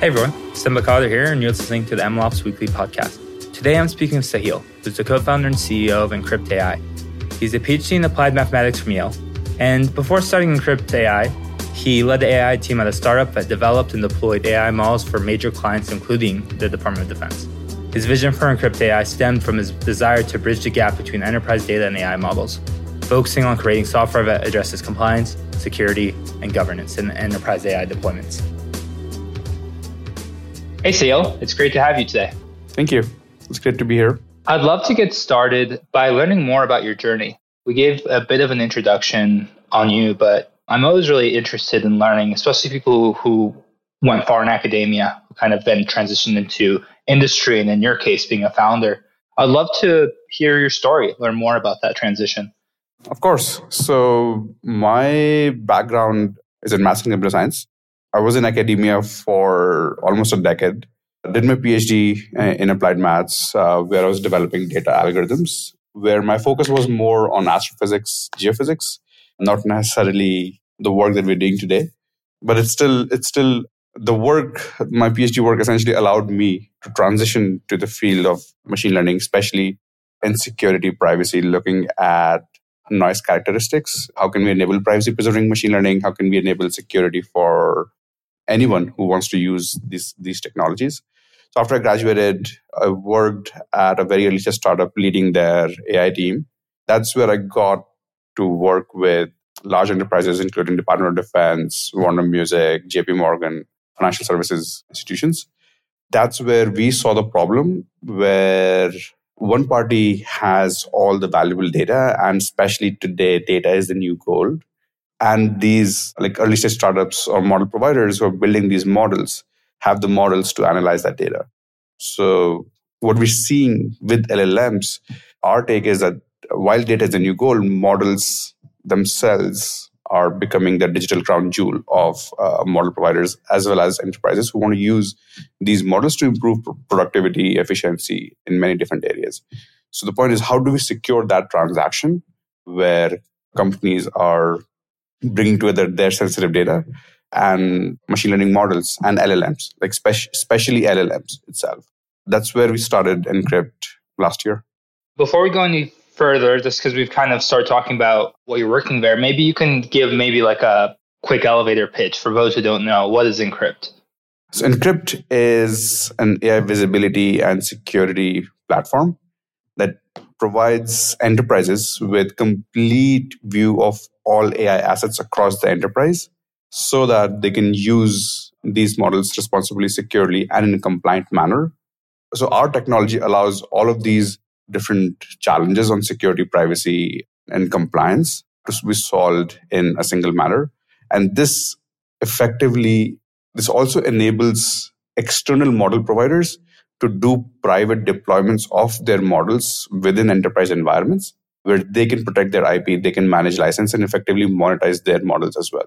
Hey everyone, Simba Khadder here, and you're listening to the MLOps Weekly Podcast. Today I'm speaking with Sahil, who's the co-founder and CEO of Enkrypt AI. He's a PhD in applied mathematics from Yale, and before starting Enkrypt AI, he led the AI team at a startup that developed and deployed AI models for major clients, including the Department of Defense. His vision for Enkrypt AI stemmed from his desire to bridge the gap between enterprise data and AI models, focusing on creating software that addresses compliance, security, and governance in enterprise AI deployments. Hey, Sahil, it's great to have you today. Thank you. It's great to be here. I'd love to get started by learning more about your journey. We gave a bit of an introduction on you, but I'm always really interested in learning, especially people who went far in academia, who kind of then transitioned into industry, and in your case, being a founder. I'd love to hear your story, learn more about that transition. Of course. So, my background is in maths and computer science. I was in academia for almost a decade. I did my PhD in applied maths, uh, where I was developing data algorithms, where my focus was more on astrophysics, geophysics, not necessarily the work that we're doing today. But it's still it's still the work. My PhD work essentially allowed me to transition to the field of machine learning, especially in security, privacy, looking at noise characteristics. How can we enable privacy preserving machine learning? How can we enable security for anyone who wants to use these these technologies. So after I graduated, I worked at a very early startup leading their AI team. That's where I got to work with large enterprises, including Department of Defense, Warner Music, JP Morgan, financial services institutions. That's where we saw the problem where one party has all the valuable data, and especially today, data is the new gold and these like early stage startups or model providers who are building these models have the models to analyze that data. So what we're seeing with llms our take is that while data is the new gold models themselves are becoming the digital crown jewel of uh, model providers as well as enterprises who want to use these models to improve productivity efficiency in many different areas. So the point is how do we secure that transaction where companies are bringing together their sensitive data and machine learning models and LLMs, like spe- especially LLMs itself. That's where we started Enkrypt last year. Before we go any further, just because we've kind of started talking about what you're working there, maybe you can give maybe like a quick elevator pitch for those who don't know. What is Enkrypt? So Enkrypt is an AI visibility and security platform provides enterprises with complete view of all AI assets across the enterprise so that they can use these models responsibly, securely, and in a compliant manner. So our technology allows all of these different challenges on security, privacy, and compliance to be solved in a single manner. And this effectively, this also enables external model providers to do private deployments of their models within enterprise environments where they can protect their IP, they can manage license and effectively monetize their models as well.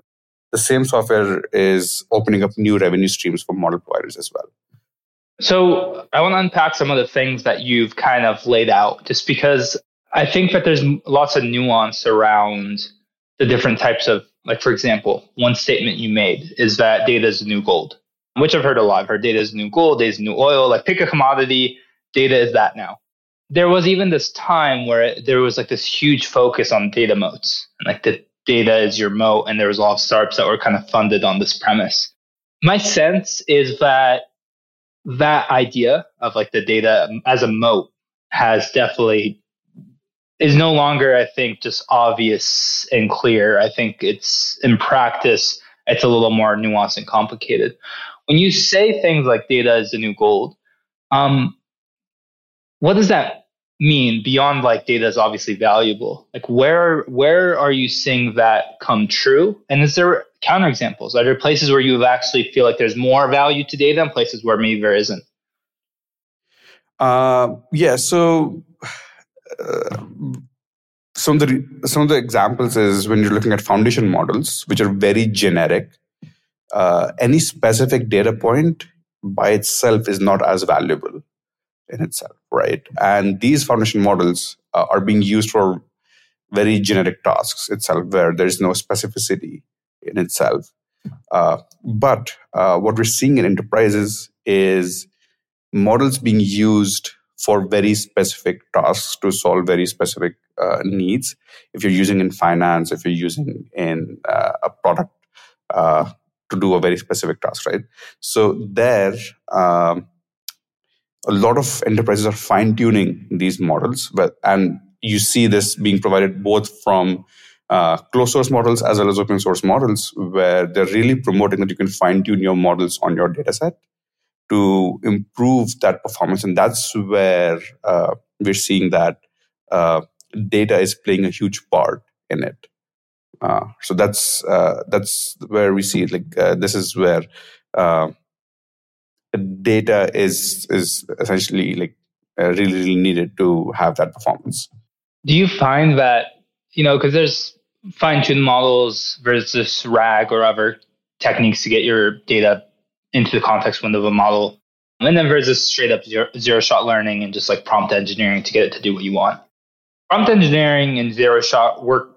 The same software is opening up new revenue streams for model providers as well. So I want to unpack some of the things that you've kind of laid out just because I think that there's lots of nuance around the different types of, like, for example, one statement you made is that data is new gold which I've heard a lot. I've heard data is new gold, data is new oil. Like pick a commodity, data is that now. There was even this time where there was like this huge focus on data moats, like the data is your moat, and there was a lot of startups that were kind of funded on this premise. My sense is that that idea of like the data as a moat has definitely is no longer, I think, just obvious and clear. I think it's in practice, it's a little more nuanced and complicated when you say things like data is the new gold, um, what does that mean beyond like data is obviously valuable? Like where where are you seeing that come true? And is there counterexamples? Are there places where you actually feel like there's more value to data and places where maybe there isn't? Uh, yeah. So. Uh, some of the some of the examples is when you're looking at foundation models, which are very generic, uh, any specific data point by itself is not as valuable in itself, right? And these foundation models uh, are being used for very generic tasks itself, where there is no specificity in itself. Uh, but uh, what we're seeing in enterprises is models being used for very specific tasks to solve very specific uh, needs. If you're using in finance, if you're using in uh, a product to do a very specific task, right? So there, um, a lot of enterprises are fine tuning these models, but and you see this being provided both from uh, closed source models as well as open source models, where they're really promoting that you can fine tune your models on your data set to improve that performance. And that's where uh, we're seeing that uh, data is playing a huge part in it. Uh, so that's uh, that's where we see it. Like uh, this is where uh, data is is essentially like really really needed to have that performance. Do you find that you know because there's fine-tuned models versus RAG or other techniques to get your data into the context window of a model, and then versus straight up zero, zero shot learning and just like prompt engineering to get it to do what you want. Prompt engineering and zero shot work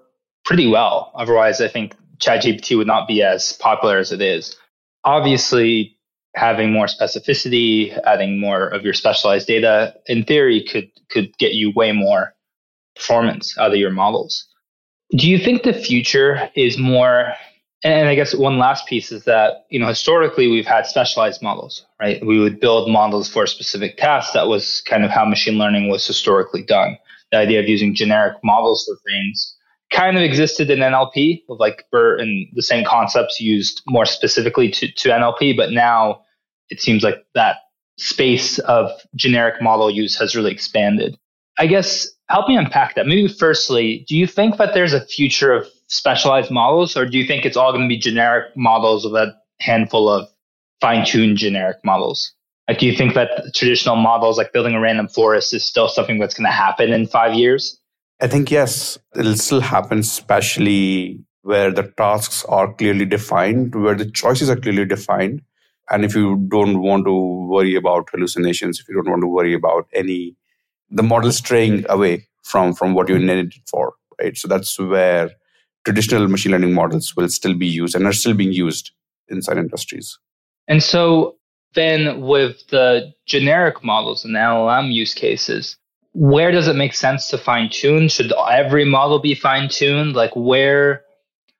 pretty well. Otherwise, I think ChatGPT would not be as popular as it is. Obviously, having more specificity, adding more of your specialized data, in theory, could could get you way more performance out of your models. Do you think the future is more and I guess one last piece is that, you know, historically we've had specialized models, right? We would build models for a specific task. That was kind of how machine learning was historically done. The idea of using generic models for things kind of existed in NLP, of like BERT and the same concepts used more specifically to, to NLP, but now it seems like that space of generic model use has really expanded. I guess help me unpack that. Maybe firstly, do you think that there's a future of specialized models, or do you think it's all going to be generic models with a handful of fine-tuned generic models? Like, do you think that traditional models, like building a random forest, is still something that's going to happen in five years? I think yes, it'll still happen, especially where the tasks are clearly defined, where the choices are clearly defined. And if you don't want to worry about hallucinations, if you don't want to worry about any, the model straying away from, from what you intended it for, right? So that's where traditional machine learning models will still be used and are still being used inside industries. And so then with the generic models and LLM use cases, where does it make sense to fine tune? Should every model be fine tuned? Like where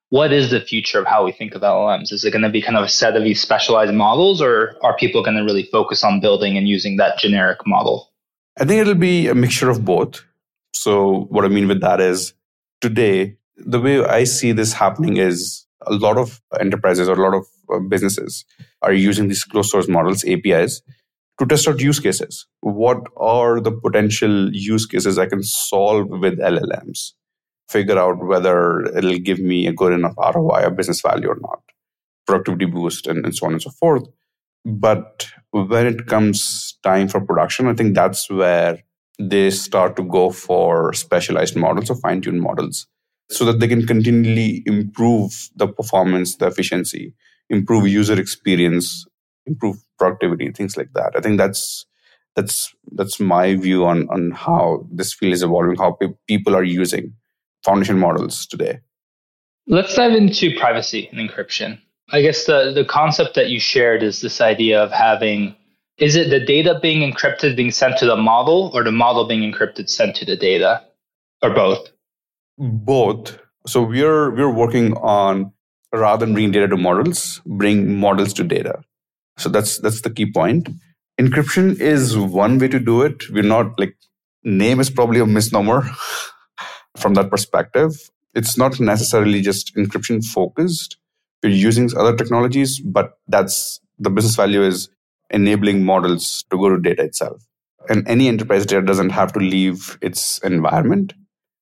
what is the future of how we think of LLMs? Is it going to be kind of a set of these specialized models or are people going to really focus on building and using that generic model? I think it'll be a mixture of both. So what I mean with that is today the way I see this happening is a lot of enterprises or a lot of uh, businesses are using these closed source models, APIs, to test out use cases. What are the potential use cases I can solve with LLMs? Figure out whether it'll give me a good enough ROI or business value or not, productivity boost, and, and so on and so forth. But when it comes time for production, I think that's where they start to go for specialized models or fine tuned models so that they can continually improve the performance, the efficiency, improve user experience, improve productivity, things like that. I think that's that's that's my view on on how this field is evolving, how pe- people are using foundation models today. Let's dive into privacy and encryption. I guess the the concept that you shared is this idea of having is it the data being encrypted being sent to the model or the model being encrypted sent to the data or both? both. So we're we're working on rather than bring data to models, bring models to data. So that's that's the key point. Encryption is one way to do it. We're not like name is probably a misnomer from that perspective. It's not necessarily just encryption focused. We're using other technologies, but that's the business value is enabling models to go to data itself. And any enterprise data doesn't have to leave its environment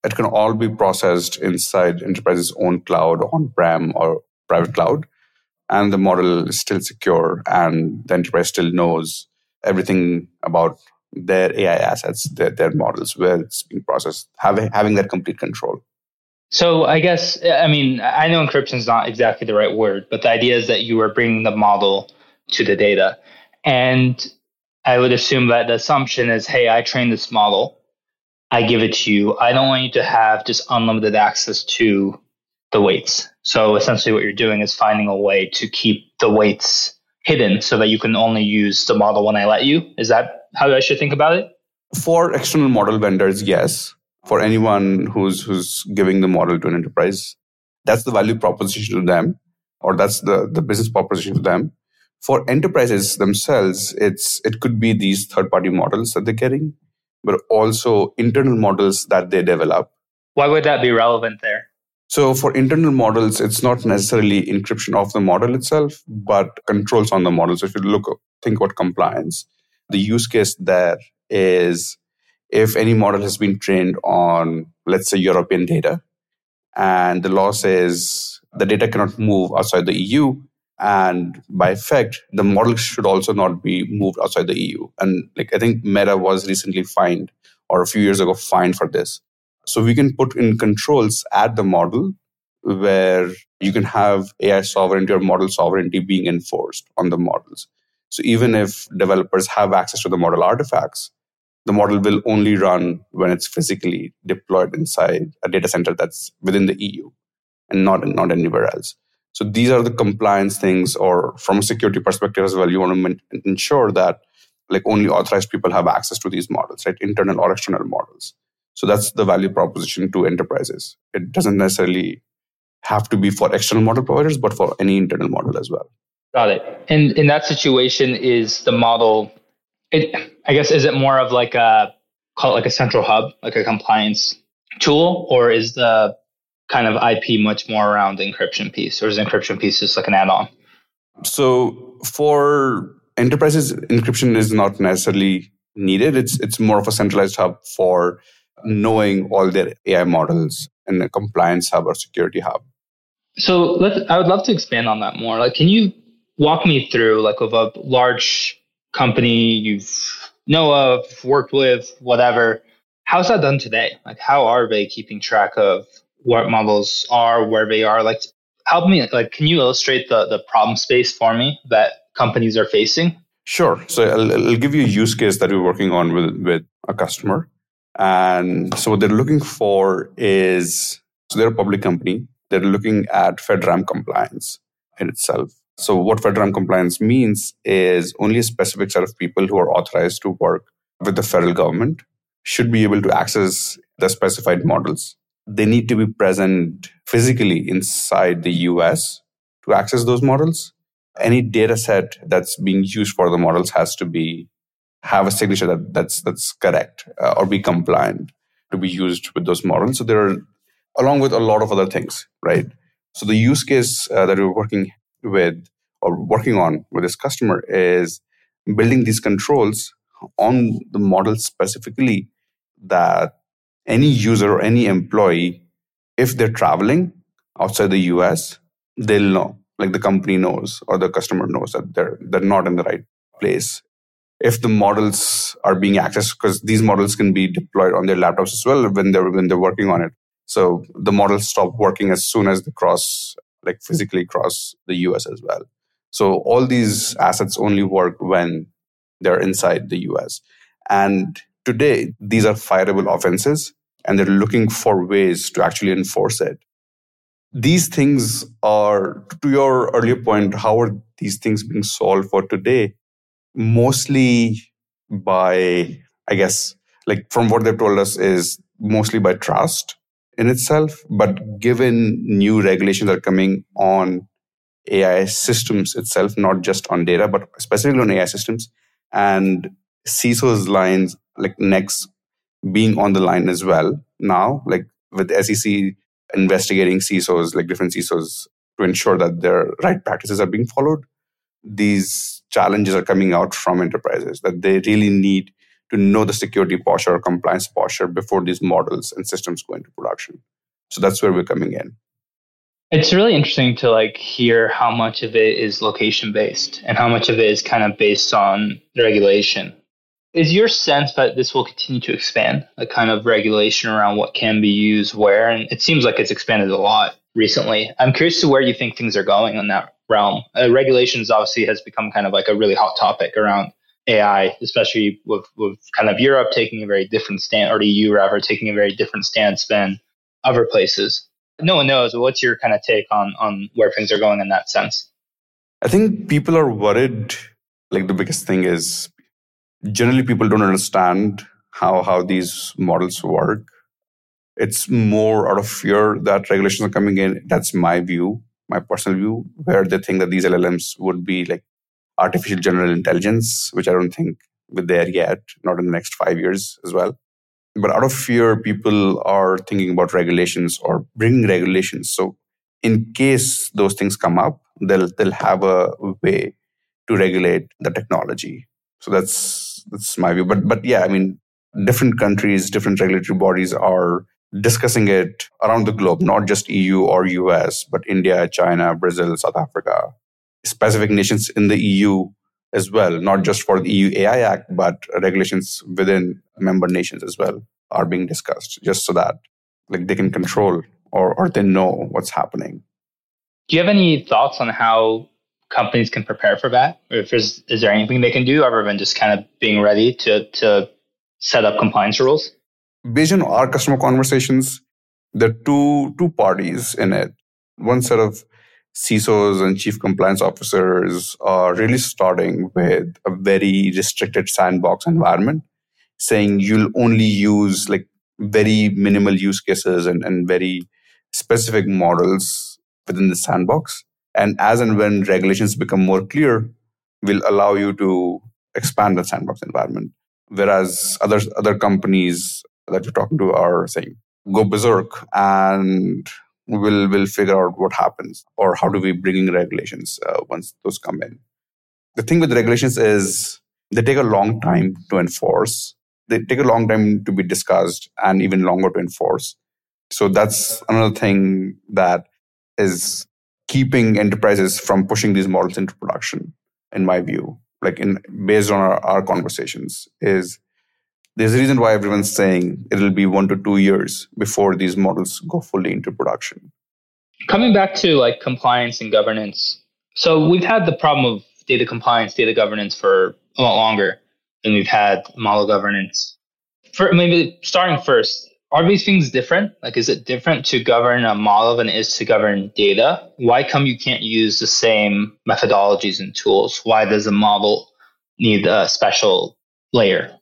it can all be processed inside enterprise's own cloud, on-prem or private cloud. And the model is still secure and the enterprise still knows everything about their AI assets, their, their models, where it's being processed, having, having that complete control. So I guess, I mean, I know encryption is not exactly the right word, but the idea is that you are bringing the model to the data. And I would assume that the assumption is, hey, I trained this model I give it to you. I don't want you to have just unlimited access to the weights. So essentially, what you're doing is finding a way to keep the weights hidden so that you can only use the model when I let you. Is that how I should think about it? For external model vendors, yes. For anyone who's who's giving the model to an enterprise, that's the value proposition to them, or that's the, the business proposition to them. For enterprises themselves, it's it could be these third party models that they're getting, but also internal models that they develop. Why would that be relevant there? So for internal models, it's not necessarily encryption of the model itself, but controls on the model. So if you look, think about compliance, the use case there is if any model has been trained on, let's say, European data, and the law says the data cannot move outside the EU, and by effect, the model should also not be moved outside the EU. And like I think Meta was recently fined, or a few years ago, fined for this. So we can put in controls at the model where you can have AI sovereignty or model sovereignty being enforced on the models. So even if developers have access to the model artifacts, the model will only run when it's physically deployed inside a data center that's within the EU and not, not anywhere else. So these are the compliance things, or from a security perspective as well, you want to ensure that like only authorized people have access to these models, right? Internal or external models. So that's the value proposition to enterprises. It doesn't necessarily have to be for external model providers, but for any internal model as well. Got it. And in that situation, is the model? It, I guess, is it more of like a call it like a central hub, like a compliance tool, or is the kind of IP much more around the encryption piece, or is the encryption piece just like an add-on? So for enterprises, encryption is not necessarily needed. It's it's more of a centralized hub for knowing all their AI models and a compliance hub or security hub. So let's, I would love to expand on that more. Like, can you walk me through like of a large company you've know of, worked with, whatever? How's that done today? Like, how are they keeping track of what models are, where they are? Like, help me. Like, can you illustrate the the problem space for me that companies are facing? Sure. So I'll, I'll give you a use case that we're working on with with a customer. And so what they're looking for is so they're a public company. They're looking at FedRAMP compliance in itself. So what FedRAMP compliance means is only a specific set of people who are authorized to work with the federal government should be able to access the specified models. They need to be present physically inside the US to access those models. Any data set that's being used for the models has to be have a signature that that's that's correct uh, or be compliant to be used with those models. So there are, along with a lot of other things, right? So the use case uh, that we're working with or working on with this customer is building these controls on the model specifically that any user or any employee, if they're traveling outside the US, they'll know, like the company knows or the customer knows that they're they're not in the right place if the models are being accessed because these models can be deployed on their laptops as well when they're when they're working on it. So the models stop working as soon as they cross like physically cross the us as well. So all these assets only work when they're inside the us and today these are fireable offenses and they're looking for ways to actually enforce it. These things are to your earlier point how are these things being solved for today mostly by, I guess, like from what they've told us, is mostly by trust in itself. But given new regulations are coming on AI systems itself, not just on data, but specifically on AI systems, and CISO's lines, like next being on the line as well now, like with SEC investigating CISOs, like different CISOs, to ensure that their right practices are being followed. These challenges are coming out from enterprises that they really need to know the security posture or compliance posture before these models and systems go into production. So that's where we're coming in. It's really interesting to like hear how much of it is location based and how much of it is kind of based on regulation. Is your sense that this will continue to expand, a kind of regulation around what can be used where? And it seems like it's expanded a lot recently. I'm curious to where you think things are going on that realm. Uh, regulations obviously has become kind of like a really hot topic around AI, especially with, with kind of Europe taking a very different stand, or the EU rather taking a very different stance than other places. no one knows. What's your kind of take on on where things are going in that sense? I think people are worried. Like the biggest thing is generally people don't understand how how these models work. It's more out of fear that regulations are coming in. That's my view, my personal view, where they think that these LLMs would be like artificial general intelligence, which I don't think we're there yet, not in the next five years as well. But out of fear, people are thinking about regulations or bringing regulations. So in case those things come up, they'll they'll have a way to regulate the technology. So that's that's my view. But but yeah, I mean, different countries, different regulatory bodies are discussing it around the globe, not just EU or US, but India, China, Brazil, South Africa, specific nations in the EU as well, not just for the EU AI Act, but regulations within member nations as well are being discussed, just so that like they can control or, or they know what's happening. Do you have any thoughts on how companies can prepare for that? Or if there's is there anything they can do other than just kind of being ready to to set up compliance rules? Based on our customer conversations, there are two two parties in it. One set of CISOs and chief compliance officers are really starting with a very restricted sandbox environment, saying you'll only use like very minimal use cases and, and very specific models within the sandbox. And as and when regulations become more clear, will allow you to expand the sandbox environment. Whereas other other companies that you're talking to are saying, go berserk and we'll we'll figure out what happens or how do we bring in regulations uh, once those come in. The thing with regulations is they take a long time to enforce. They take a long time to be discussed and even longer to enforce. So that's another thing that is keeping enterprises from pushing these models into production, in my view, like in based on our, our conversations, is there's a reason why everyone's saying it'll be one to two years before these models go fully into production. Coming back to like compliance and governance. So we've had the problem of data compliance, data governance for a lot longer than we've had model governance. For maybe starting first, are these things different? Like, is it different to govern a model than it is to govern data? Why come you can't use the same methodologies and tools? Why does a model need a special layer?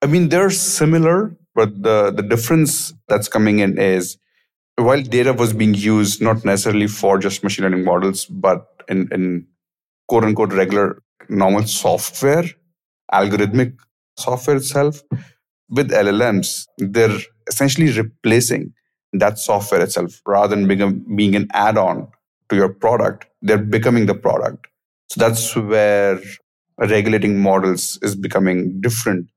I mean, they're similar, but the, the difference that's coming in is while data was being used not necessarily for just machine learning models, but in, in quote unquote regular normal software, algorithmic software itself, with LLMs, they're essentially replacing that software itself rather than being, being an add on to your product. They're becoming the product. So that's where regulating models is becoming different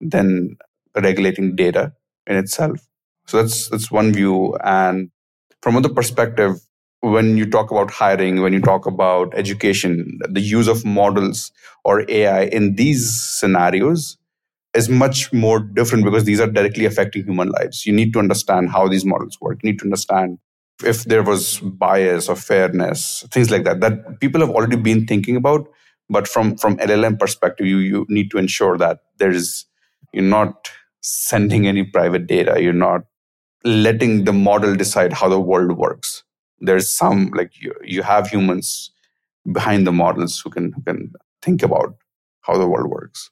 than regulating data in itself. So that's that's one view. And from other perspective, when you talk about hiring, when you talk about education, the use of models or AI in these scenarios is much more different because these are directly affecting human lives. You need to understand how these models work. You need to understand if there was bias or fairness, things like that, that people have already been thinking about. But from, from LLM perspective, you, you need to ensure that there is, you're not sending any private data. You're not letting the model decide how the world works. There's some, like you, you have humans behind the models who can, who can think about how the world works.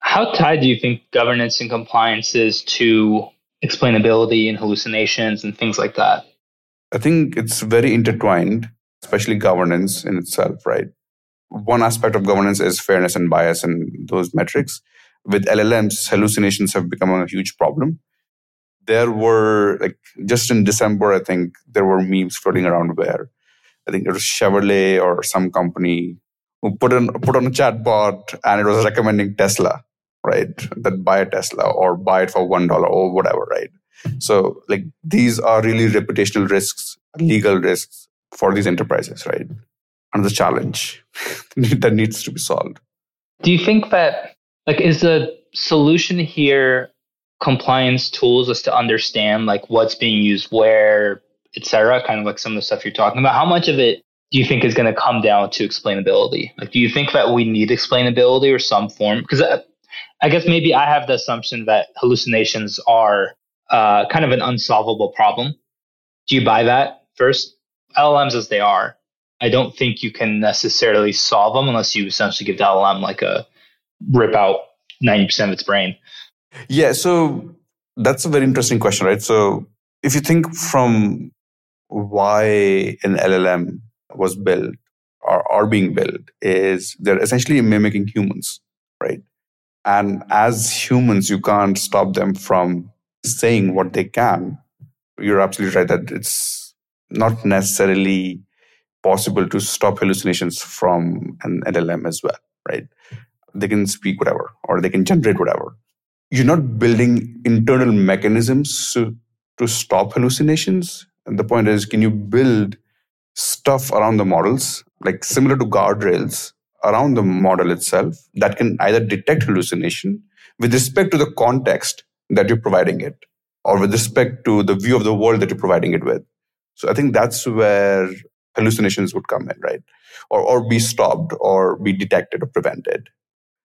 How tied do you think governance and compliance is to explainability and hallucinations and things like that? I think it's very intertwined, especially governance in itself, right? One aspect of governance is fairness and bias and those metrics. With LLMs, hallucinations have become a huge problem. There were, like, just in December, I think there were memes floating around where I think it was Chevrolet or some company who put on, put on a chatbot and it was recommending Tesla right? That buy a Tesla or buy it for one dollar or whatever, right? So like these are really reputational risks, legal risks for these enterprises, right? And the challenge that needs to be solved. Do you think that like is the solution here compliance tools is to understand like what's being used where, etc. Kind of like some of the stuff you're talking about. How much of it do you think is going to come down to explainability? Like, do you think that we need explainability or some form? Because uh, I guess maybe I have the assumption that hallucinations are uh, kind of an unsolvable problem. Do you buy that first? LLMs as they are, I don't think you can necessarily solve them unless you essentially give the LLM like a rip out 90% of its brain. Yeah, so that's a very interesting question, right? So if you think from why an LLM was built or are being built is they're essentially mimicking humans, right? And as humans, you can't stop them from saying what they can. You're absolutely right that it's not necessarily possible to stop hallucinations from an LLM as well, right? They can speak whatever or they can generate whatever. You're not building internal mechanisms to, to stop hallucinations. And the point is, can you build stuff around the models, like similar to guardrails around the model itself that can either detect hallucination with respect to the context that you're providing it or with respect to the view of the world that you're providing it with. So I think that's where hallucinations would come in, right? Or, or be stopped or be detected or prevented.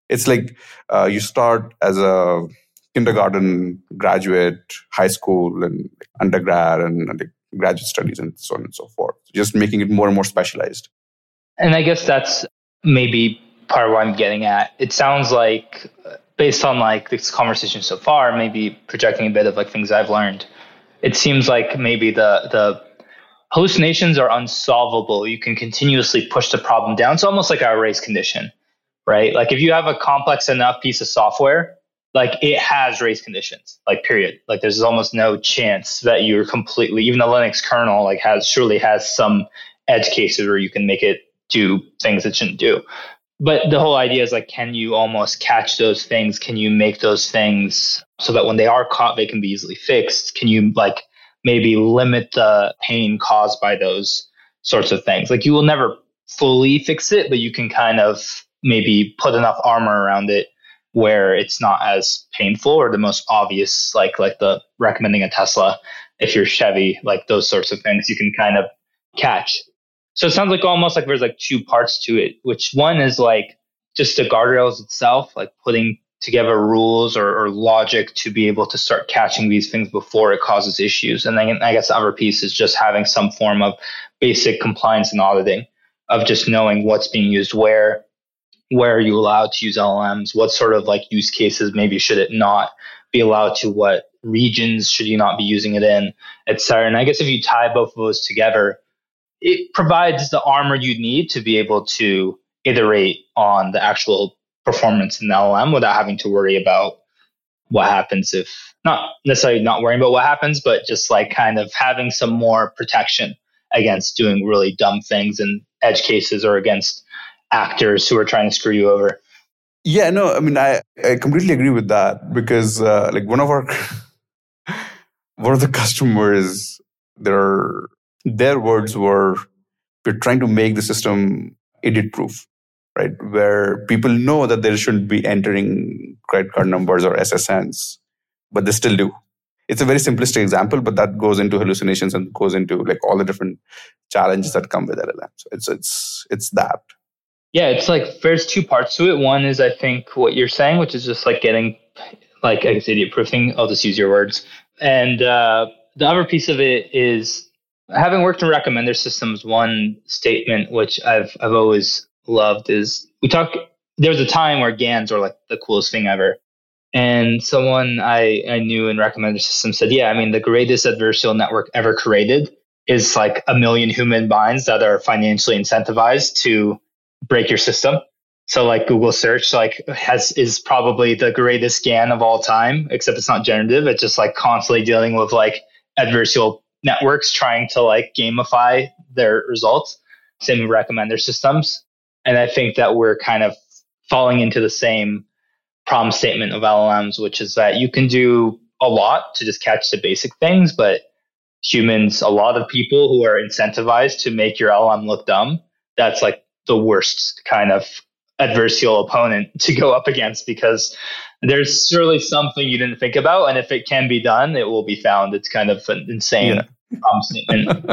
It's like uh, you start as a kindergarten graduate, high school, and undergrad, and, and graduate studies, and so on and so forth. Just making it more and more specialized. And I guess that's maybe part of what I'm getting at. It sounds like, based on like this conversation so far, maybe projecting a bit of like things I've learned. It seems like maybe the the hallucinations are unsolvable. You can continuously push the problem down. It's almost like a race condition, right? Like if you have a complex enough piece of software, like it has race conditions, like period. Like there's almost no chance that you're completely, even the Linux kernel, like has surely has some edge cases where you can make it do things it shouldn't do. But the whole idea is like, can you almost catch those things? Can you make those things so that when they are caught, they can be easily fixed? Can you like maybe limit the pain caused by those sorts of things. Like you will never fully fix it, but you can kind of maybe put enough armor around it where it's not as painful or the most obvious, like like the recommending a Tesla if you're Chevy, like those sorts of things you can kind of catch. So it sounds like almost like there's like two parts to it, which one is like just the guardrails itself, like putting together rules or, or, logic to be able to start catching these things before it causes issues. And then I guess the other piece is just having some form of basic compliance and auditing of just knowing what's being used where, where are you allowed to use LLMs, what sort of like use cases maybe should it not be allowed to, what regions should you not be using it in, et cetera. And I guess if you tie both of those together, it provides the armor you need to be able to iterate on the actual performance in the LLM without having to worry about what happens if not necessarily not worrying about what happens, but just like kind of having some more protection against doing really dumb things and edge cases or against actors who are trying to screw you over. Yeah, no, I mean, I, I completely agree with that because, uh, like, one of our one of the customers, their their words were, "We're trying to make the system idiot proof." right? Where people know that they shouldn't be entering credit card numbers or SSNs, but they still do. It's a very simplistic example, but that goes into hallucinations and goes into like all the different challenges that come with LLM. So it's it's it's that. Yeah, it's like there's two parts to it. One is I think what you're saying, which is just like getting like I guess idiot proofing. I'll just use your words. And uh, the other piece of it is having worked in recommender systems. One statement which I've I've always loved is we talk. There was a time where GANs were like the coolest thing ever. And someone I, I knew in recommender systems said, yeah, I mean, the greatest adversarial network ever created is like a million human minds that are financially incentivized to break your system. So like Google search like has is probably the greatest GAN of all time, except it's not generative. It's just like constantly dealing with like adversarial networks trying to like gamify their results. Same with recommender systems. And I think that we're kind of falling into the same problem statement of LLMs, which is that you can do a lot to just catch the basic things, but humans, a lot of people who are incentivized to make your LLM look dumb, that's like the worst kind of adversarial opponent to go up against because there's surely something you didn't think about. And if it can be done, it will be found. It's kind of an insane yeah. statement.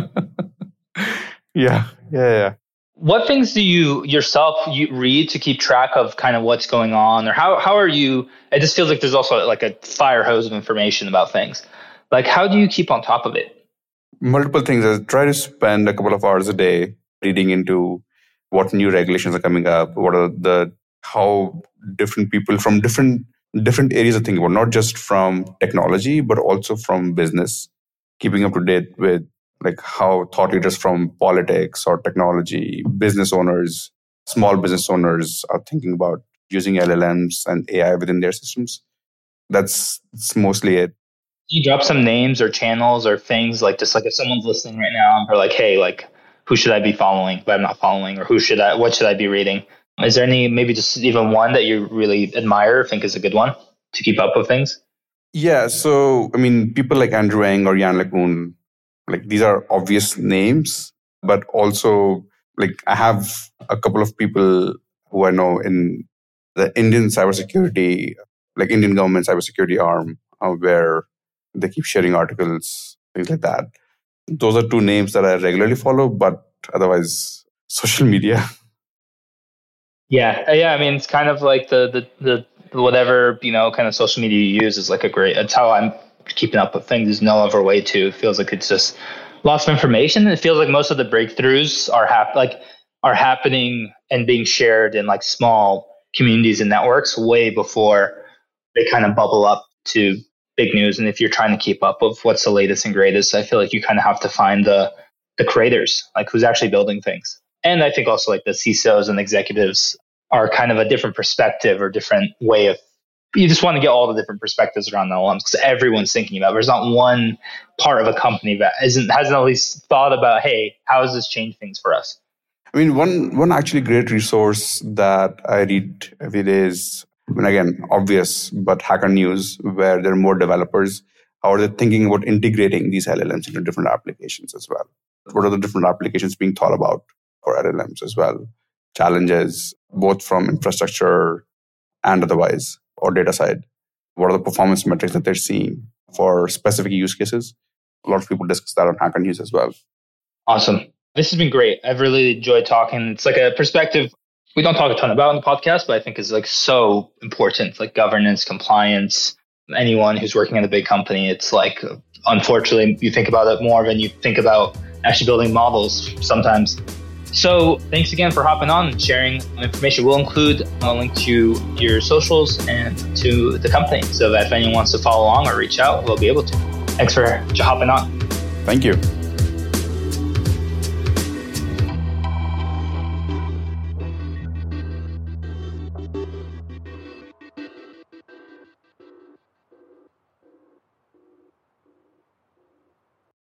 yeah, yeah, yeah what things do you yourself you read to keep track of kind of what's going on or how, how are you it just feels like there's also like a fire hose of information about things like how do you keep on top of it multiple things. I try to spend a couple of hours a day reading into what new regulations are coming up, what are the how different people from different different areas are thinking about, not just from technology, but also from business, keeping up to date with like how thought leaders from politics or technology, business owners, small business owners are thinking about using LLMs and AI within their systems. That's, that's mostly it. you drop some names or channels or things like just like if someone's listening right now and they're like, hey, like who should I be following, but I'm not following, or who should I, what should I be reading? Is there any, maybe just even one that you really admire, or think is a good one to keep up with things? Yeah. So, I mean, people like Andrew Ng or Yann LeCun, like these are obvious names, but also like I have a couple of people who I know in the Indian cybersecurity, like Indian government cybersecurity arm, uh, where they keep sharing articles, things like that. Those are two names that I regularly follow, but otherwise, social media. Yeah, uh, yeah. I mean, it's kind of like the the the whatever you know kind of social media you use is like a great. That's how I'm keeping up with things. There's no other way to. It feels like it's just lots of information. It feels like most of the breakthroughs are hap- like are happening and being shared in like small communities and networks way before they kind of bubble up to big news. And if you're trying to keep up with what's the latest and greatest, I feel like you kind of have to find the the creators, like who's actually building things. And I think also like the CISOs and executives are kind of a different perspective or different way of you just want to get all the different perspectives around the LLMs because everyone's thinking about it. There's not one part of a company that isn't hasn't at least thought about, hey, how does this change things for us? I mean, one one actually great resource that I read every day is, I mean, again, obvious, but Hacker News, where there are more developers. How are they thinking about integrating these LLMs into different applications as well? What are the different applications being thought about for LLMs as well? Challenges, both from infrastructure and otherwise, or data side. What are the performance metrics that they're seeing for specific use cases? A lot of people discuss that on Hacker News as well. Awesome. This has been great. I've really enjoyed talking. It's like a perspective we don't talk a ton about on the podcast, but I think is like so important, like governance, compliance. Anyone who's working in a big company, it's like unfortunately you think about it more than you think about actually building models sometimes. So thanks again for hopping on and sharing information. We'll include a link to your socials and to the company so that if anyone wants to follow along or reach out, we'll be able to. Thanks for hopping on. Thank you.